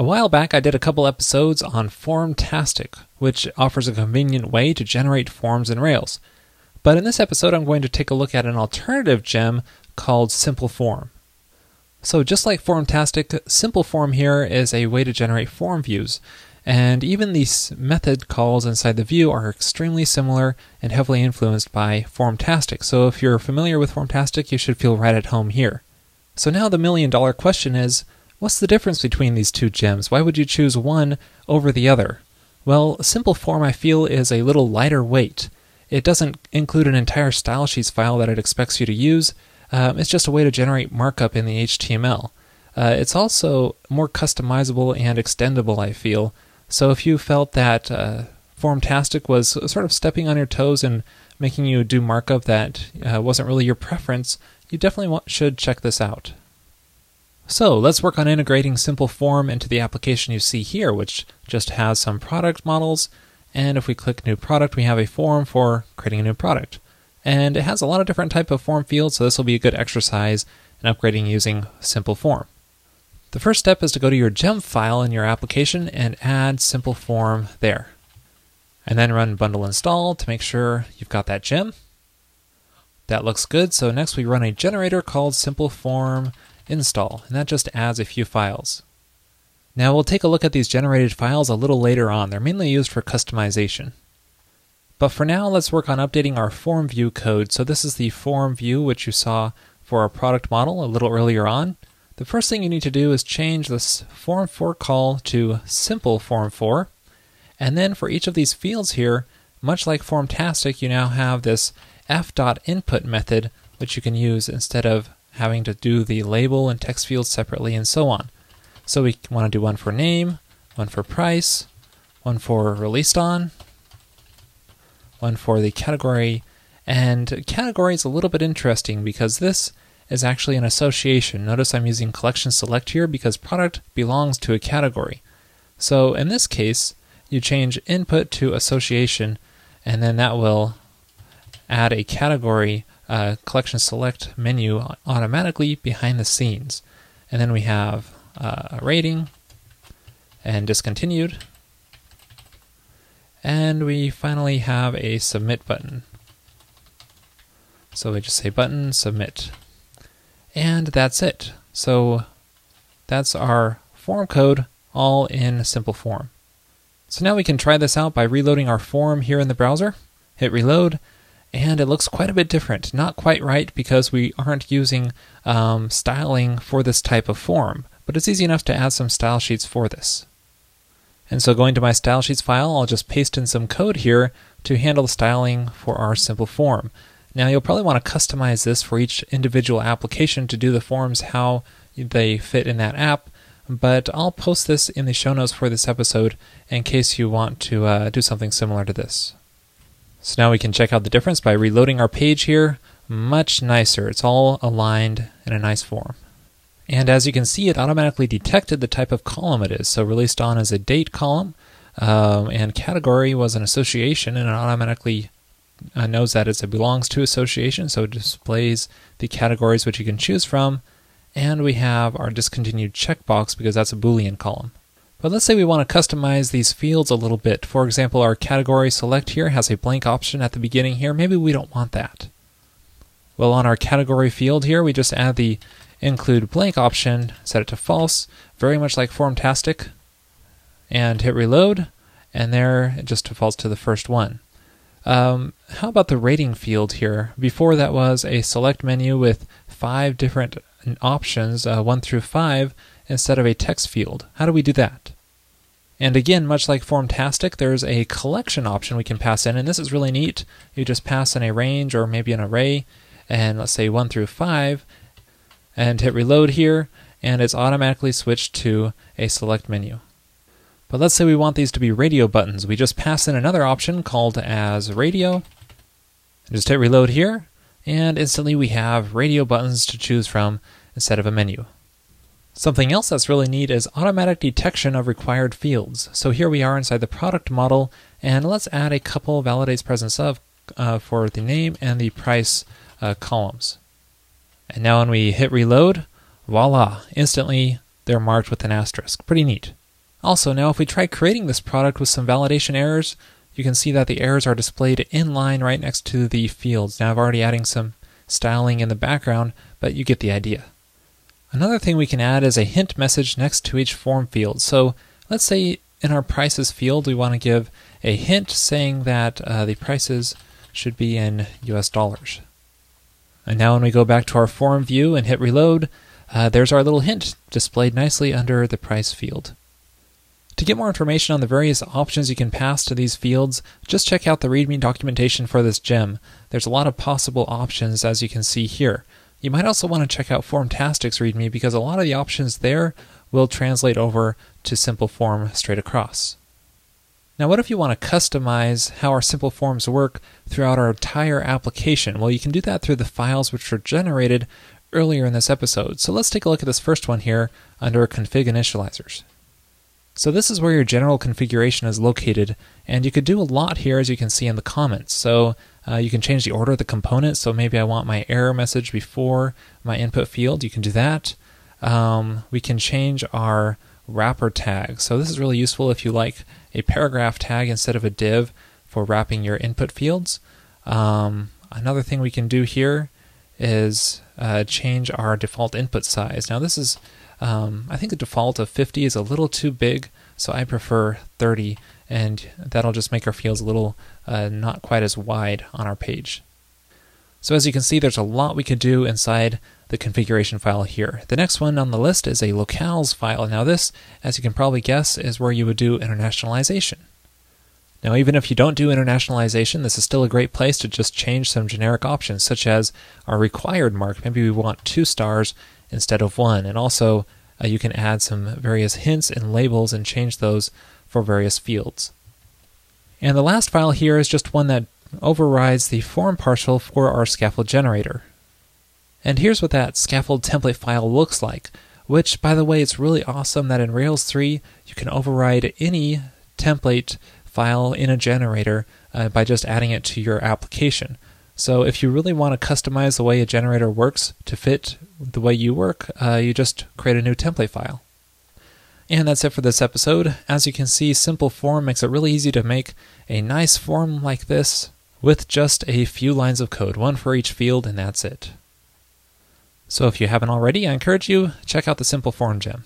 A while back, I did a couple episodes on Formtastic, which offers a convenient way to generate forms in Rails. But in this episode, I'm going to take a look at an alternative gem called Simple Form. So, just like Formtastic, Simple Form here is a way to generate form views. And even these method calls inside the view are extremely similar and heavily influenced by Formtastic. So, if you're familiar with Formtastic, you should feel right at home here. So, now the million dollar question is what's the difference between these two gems? Why would you choose one over the other? Well, Simple Form I feel is a little lighter weight. It doesn't include an entire style sheets file that it expects you to use. Um, it's just a way to generate markup in the HTML. Uh, it's also more customizable and extendable, I feel. So if you felt that uh, Formtastic was sort of stepping on your toes and making you do markup that uh, wasn't really your preference, you definitely want, should check this out. So let's work on integrating Simple Form into the application you see here, which just has some product models and if we click new product, we have a form for creating a new product. And it has a lot of different type of form fields, so this will be a good exercise in upgrading using simple form. The first step is to go to your gem file in your application and add simple form there. And then run bundle install to make sure you've got that gem. That looks good, so next we run a generator called simple form install, and that just adds a few files. Now we'll take a look at these generated files a little later on. They're mainly used for customization. But for now, let's work on updating our form view code. So this is the form view which you saw for our product model a little earlier on. The first thing you need to do is change this form for call to simple form for. And then for each of these fields here, much like Formtastic, you now have this f.input method which you can use instead of having to do the label and text fields separately and so on. So we want to do one for name, one for price, one for released on, one for the category. And category is a little bit interesting because this is actually an association. Notice I'm using collection select here because product belongs to a category. So in this case, you change input to association, and then that will add a category uh, collection select menu automatically behind the scenes. And then we have uh, rating and discontinued. And we finally have a submit button. So we just say button submit. And that's it. So that's our form code all in simple form. So now we can try this out by reloading our form here in the browser. Hit reload, and it looks quite a bit different. Not quite right because we aren't using um, styling for this type of form but it's easy enough to add some style sheets for this. And so going to my style sheets file, I'll just paste in some code here to handle the styling for our simple form. Now you'll probably want to customize this for each individual application to do the forms how they fit in that app, but I'll post this in the show notes for this episode in case you want to uh, do something similar to this. So now we can check out the difference by reloading our page here. Much nicer. It's all aligned in a nice form. And as you can see, it automatically detected the type of column it is. So released on is a date column, um, and category was an association, and it automatically uh, knows that it belongs to association, so it displays the categories which you can choose from. And we have our discontinued checkbox because that's a Boolean column. But let's say we want to customize these fields a little bit. For example, our category select here has a blank option at the beginning here. Maybe we don't want that. Well, on our category field here, we just add the include blank option, set it to false, very much like Formtastic, and hit reload, and there it just defaults to the first one. Um, how about the rating field here? Before that was a select menu with five different options, uh, one through five, instead of a text field. How do we do that? And again, much like Formtastic, there's a collection option we can pass in, and this is really neat. You just pass in a range or maybe an array, and let's say 1 through 5, and hit reload here, and it's automatically switched to a select menu. But let's say we want these to be radio buttons. We just pass in another option called as radio. Just hit reload here, and instantly we have radio buttons to choose from instead of a menu. Something else that's really neat is automatic detection of required fields. So here we are inside the product model, and let's add a couple validates presence of uh, for the name and the price uh, columns. And now when we hit reload, voila, instantly they're marked with an asterisk. Pretty neat. Also, now if we try creating this product with some validation errors, you can see that the errors are displayed in line right next to the fields. Now I've already adding some styling in the background, but you get the idea. Another thing we can add is a hint message next to each form field. So let's say in our prices field, we want to give a hint saying that uh, the prices should be in US dollars. And now when we go back to our form view and hit reload, uh, there's our little hint displayed nicely under the price field. To get more information on the various options you can pass to these fields, just check out the README documentation for this gem. There's a lot of possible options as you can see here. You might also want to check out Formtastic's README because a lot of the options there will translate over to simple form straight across. Now, what if you want to customize how our simple forms work throughout our entire application? Well, you can do that through the files which were generated earlier in this episode. So let's take a look at this first one here under Config Initializers. So this is where your general configuration is located, and you could do a lot here as you can see in the comments. So uh, you can change the order of the components. So maybe I want my error message before my input field. You can do that. Um, we can change our wrapper tag. So this is really useful if you like a paragraph tag instead of a div for wrapping your input fields. Um, another thing we can do here is uh, change our default input size. Now this is um, I think the default of 50 is a little too big, so I prefer 30, and that'll just make our fields a little uh, not quite as wide on our page. So as you can see, there's a lot we could do inside the configuration file here. The next one on the list is a locales file. Now this, as you can probably guess, is where you would do internationalization. Now, even if you don't do internationalization, this is still a great place to just change some generic options, such as our required mark. Maybe we want two stars instead of one. And also, uh, you can add some various hints and labels and change those for various fields. And the last file here is just one that overrides the form partial for our scaffold generator. And here's what that scaffold template file looks like, which, by the way, it's really awesome that in Rails 3 you can override any template file in a generator uh, by just adding it to your application. So if you really want to customize the way a generator works to fit the way you work, uh, you just create a new template file. And that's it for this episode. As you can see, Simple Form makes it really easy to make a nice form like this with just a few lines of code, one for each field, and that's it. So if you haven't already, I encourage you check out the Simple Form gem.